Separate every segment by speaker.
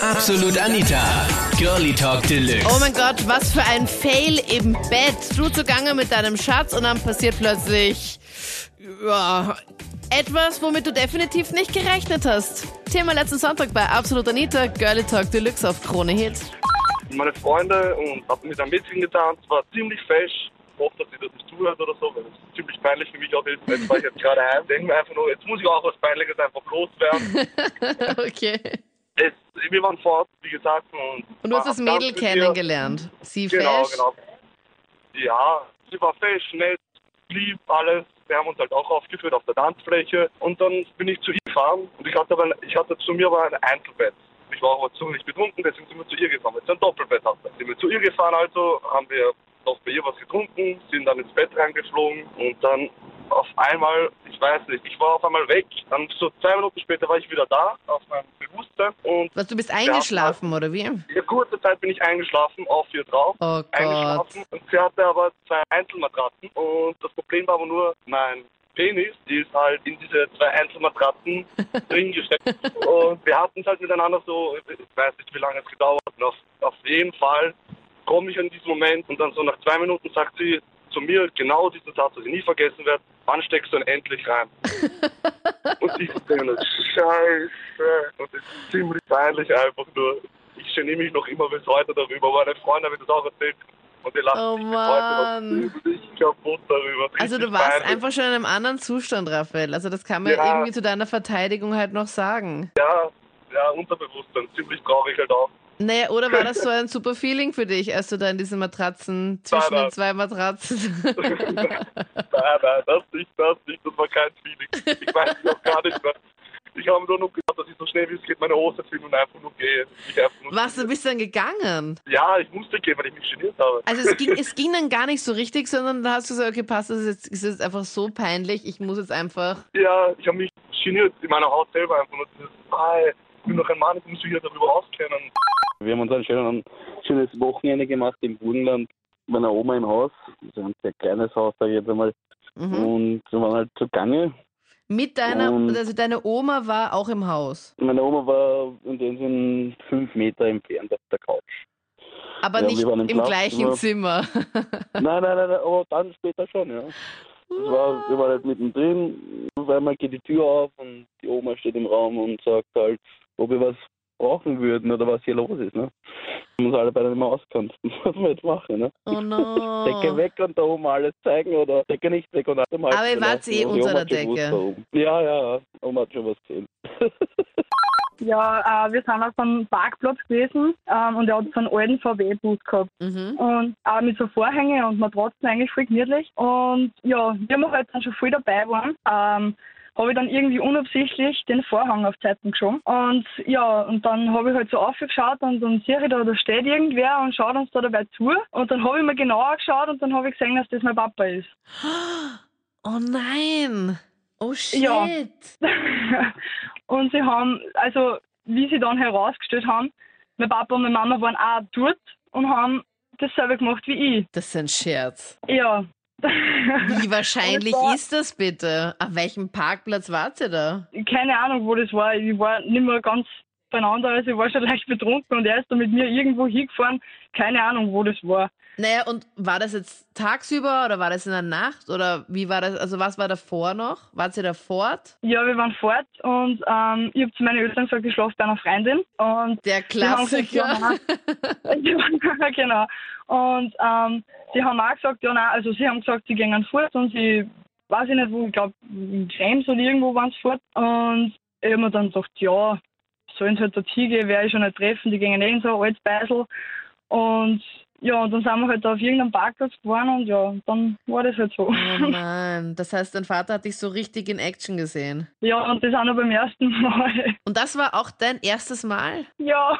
Speaker 1: Absolut Anita. Girlie Talk Deluxe.
Speaker 2: Oh mein Gott, was für ein Fail im Bett. Du zugange mit deinem Schatz und dann passiert plötzlich ja, etwas, womit du definitiv nicht gerechnet hast. Thema letzten Sonntag bei Absolut Anita, Girlie Talk Deluxe auf Krone Hit.
Speaker 3: meine Freunde und habe mit einem Mädchen getanzt, war ziemlich fesch. Ich hoffe, dass sie das nicht zuhört oder so, weil es ziemlich peinlich für mich auch ist. Jetzt war ich jetzt gerade heim. Denke mir einfach nur, jetzt muss ich auch was Peinliches einfach loswerden.
Speaker 2: okay.
Speaker 3: Es, wir waren fort, wie gesagt. Und,
Speaker 2: Und du hast das Mädel kennengelernt. Sie
Speaker 3: Genau,
Speaker 2: fesch.
Speaker 3: genau. Ja, sie war fesch, nett, lieb, alles. Wir haben uns halt auch aufgeführt auf der Tanzfläche. Und dann bin ich zu ihr gefahren und ich hatte, aber, ich hatte zu mir aber ein Einzelbett. Ich war aber ziemlich betrunken, deswegen sind wir zu ihr gefahren, weil sie ein Doppelbett hatte. Sind wir zu ihr gefahren, also haben wir noch bei ihr was getrunken, sind dann ins Bett reingeflogen und dann auf einmal, ich weiß nicht, ich war auf einmal weg. Dann so zwei Minuten später war ich wieder da, auf meinem Bewusstsein und
Speaker 2: Was, du bist eingeschlafen, oder wie?
Speaker 3: in der kurzen Zeit bin ich eingeschlafen, auf ihr drauf
Speaker 2: Oh Gott.
Speaker 3: eingeschlafen und sie hatte aber zwei Einzelmatratzen und das Problem war aber nur mein Penis, die ist halt in diese zwei Einzelmatratzen drin gesteckt und wir hatten es halt miteinander so, ich weiß nicht wie lange es gedauert hat, und auf, auf jeden Fall komme ich an diesen Moment und dann so nach zwei Minuten sagt sie zu mir genau diesen Satz, den ich nie vergessen werde, wann steckst du denn endlich rein? und ich denke scheiße und es ist ziemlich peinlich einfach nur. Ich geniere mich noch immer bis heute darüber, meine Freunde haben mir das auch erzählt. Und die lachen
Speaker 2: Oh
Speaker 3: sich heute noch kaputt darüber.
Speaker 2: Also du
Speaker 3: Richtig
Speaker 2: warst
Speaker 3: peinlich.
Speaker 2: einfach schon in einem anderen Zustand, Raphael. Also das kann man
Speaker 3: Ja.
Speaker 2: irgendwie zu deiner Verteidigung halt noch sagen.
Speaker 3: Ja, ja, Unterbewusstsein. Ziemlich traurig halt auch.
Speaker 2: Naja, oder war das so ein super Feeling für dich, als du da in diesen Matratzen zwischen
Speaker 3: Nein,
Speaker 2: den zwei Matratzen...
Speaker 3: nein, nein, das nicht, das nicht. Das war kein Feeling. Ich weiß es auch gar nicht mehr. Ich habe nur noch gedacht, dass ich so schnell wie es geht meine Hose finde und einfach nur gehe. Einfach nur
Speaker 2: Was, du bist dann gegangen?
Speaker 3: Ja, ich musste gehen, weil ich mich geniert habe.
Speaker 2: Also es ging, es ging dann gar nicht so richtig, sondern da hast du gesagt, okay, passt, das ist jetzt, ist jetzt einfach so peinlich, ich muss jetzt einfach...
Speaker 3: Ja, ich habe mich geniert in meiner Haut selber einfach nur dieses, ah, bin doch ein Mann, ich muss mich hier darüber auskennen.
Speaker 4: Wir haben uns ein schönes, schönes Wochenende gemacht im Burgenland bei meiner Oma im Haus. Das ist ein sehr kleines Haus, sage ich jetzt einmal.
Speaker 2: Mhm.
Speaker 4: Und wir waren halt zugange.
Speaker 2: Mit deiner,
Speaker 4: Und-
Speaker 2: also deine Oma war auch im Haus,
Speaker 4: Meine Oma war in dem Sinn fünf Meter entfernt auf der Couch.
Speaker 2: aber
Speaker 4: Ja,
Speaker 2: nicht
Speaker 4: im
Speaker 2: im gleichen Zimmer.
Speaker 4: nein, nein, nein, nein, aber dann später schon, ja. Das war, wir waren halt mittendrin, auf einmal geht die Tür auf und die Oma steht im Raum und sagt halt, ob wir was brauchen würden oder was hier los ist, ne? Haben uns alle beide nicht mehr auskannt. Was wir jetzt machen, ne?
Speaker 2: Oh no.
Speaker 4: Decke weg und da oben alles zeigen oder Decke nicht weg und alles
Speaker 2: Aber ihr wart eh unter der Decke.
Speaker 4: Ja, ja, ja. Oma hat schon was gesehen.
Speaker 5: Ja, äh, wir sind auf einem Parkplatz gewesen ähm, und er hat so einen alten VW-Bus gehabt.
Speaker 2: Mhm.
Speaker 5: Und auch mit so Vorhänge und Matratzen eigentlich voll gemütlich. Und ja, wir halt dann schon voll dabei waren, ähm, habe ich dann irgendwie unabsichtlich den Vorhang auf Zeiten geschoben. Und ja, und dann habe ich halt so aufgeschaut und dann sehe ich da, da steht irgendwer und schaut uns da dabei zu. Und dann habe ich mir genauer geschaut und dann habe ich gesehen, dass das mein Papa ist.
Speaker 2: Oh nein. Oh shit.
Speaker 5: Ja. und sie haben, also wie sie dann herausgestellt haben, mein Papa und meine Mama waren auch dort und haben dasselbe gemacht wie ich.
Speaker 2: Das ist ein Scherz.
Speaker 5: Ja.
Speaker 2: Wie wahrscheinlich
Speaker 5: war-
Speaker 2: ist das bitte? Auf welchem Parkplatz wart ihr da?
Speaker 5: Keine Ahnung, wo das war. Ich war nicht mehr ganz beieinander, also ich war schon leicht betrunken und er ist da mit mir irgendwo hingefahren. Keine Ahnung, wo das war.
Speaker 2: Naja, und war das jetzt tagsüber oder war das in der Nacht? Oder wie war das? Also was war davor noch? Wart ihr da fort?
Speaker 5: Ja, wir waren fort und ähm, ich habe zu meinen Eltern gesagt, ich schlafe bei einer Freundin. Und
Speaker 2: Der
Speaker 5: gesagt,
Speaker 2: Klassiker.
Speaker 5: ja, genau. Und ähm, sie haben auch gesagt, ja, nein, also sie haben gesagt, sie gehen fort und sie, weiß ich nicht wo, ich glaube, in James oder irgendwo waren sie fort. Und ich habe mir dann gedacht, ja, sollen sie halt dort hingehen, werde ich schon nicht treffen, die gehen eh in so ein altes Beisel. Und ja, und dann sind wir halt da auf irgendeinem Parkplatz gefahren und ja, dann war das halt so.
Speaker 2: Oh nein. Das heißt, dein Vater hat dich so richtig in Action gesehen.
Speaker 5: Ja, und das auch noch beim ersten Mal.
Speaker 2: Und das war auch dein erstes Mal?
Speaker 5: Ja.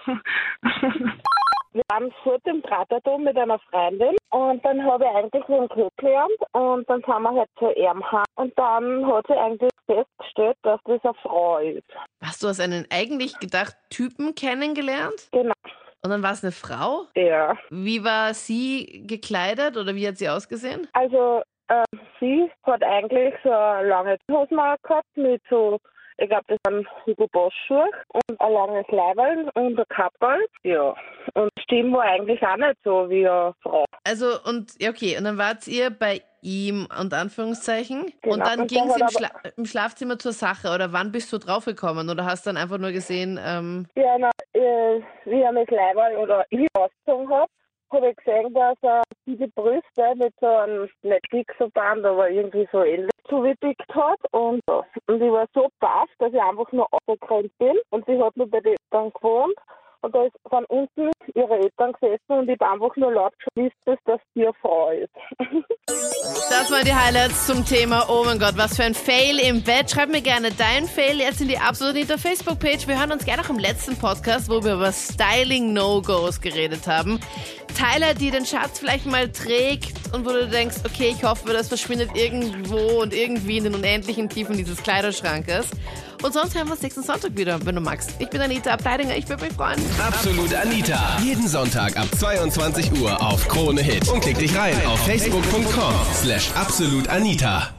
Speaker 6: Wir waren vor dem Praterturm mit einer Freundin und dann habe ich eigentlich den kennengelernt und dann sind wir halt zu heim und dann hat sie eigentlich festgestellt, dass das eine Frau ist.
Speaker 2: Hast du hast einen eigentlich gedacht Typen kennengelernt?
Speaker 6: Genau.
Speaker 2: Und dann war es eine Frau?
Speaker 6: Ja.
Speaker 2: Wie war sie gekleidet oder wie hat sie ausgesehen?
Speaker 6: Also äh, sie hat eigentlich so lange Hosen gehabt mit so Ich glaube, das waren Hugo Boss Schuhe und ein langes Leiberl und ein Kapperl. Ja. Und die Stimme war eigentlich auch nicht so wie eine Frau.
Speaker 2: Also, und, ja, okay, und dann wart ihr bei ihm, unter Anführungszeichen,
Speaker 6: Genau,
Speaker 2: und dann
Speaker 6: und
Speaker 2: ging es im, Schla im Schlafzimmer zur Sache, oder wann bist du draufgekommen, oder hast dann einfach nur gesehen, ähm,
Speaker 6: Ja, na, äh, wie er mit Leiberl oder ich ausgezogen habe, habe ich gesehen, dass er diese Brüste mit so einem, nicht Pixelband, aber irgendwie so ähnlich zugedickt hat. Und, und ich war so baff, dass ich einfach nur abgerannt bin. Und sie hat nur bei den Eltern gewohnt. Und da ist von unten ihre Eltern gesessen und ich habe einfach nur laut gewusst, dass das eine Frau ist.
Speaker 2: Das waren die Highlights zum Thema, oh mein Gott, was für ein Fail im Bett. Schreib mir gerne dein Fail jetzt in die Absolut Nita Facebook-Page. Wir hören uns gerne auch im letzten Podcast, wo wir über Styling-No-Gos geredet haben. Teile, die den Schatz vielleicht mal trägt und wo du denkst, okay, ich hoffe, das verschwindet irgendwo und irgendwie in den unendlichen Tiefen dieses Kleiderschrankes. Und sonst hören wir uns nächsten Sonntag wieder, wenn du magst. Ich bin Anita Abteidinger, ich würde mich freuen.
Speaker 1: Absolut Anita. Jeden Sonntag ab 22 Uhr auf Krone Hit. Und klick dich rein auf facebook.com slash absolutanita.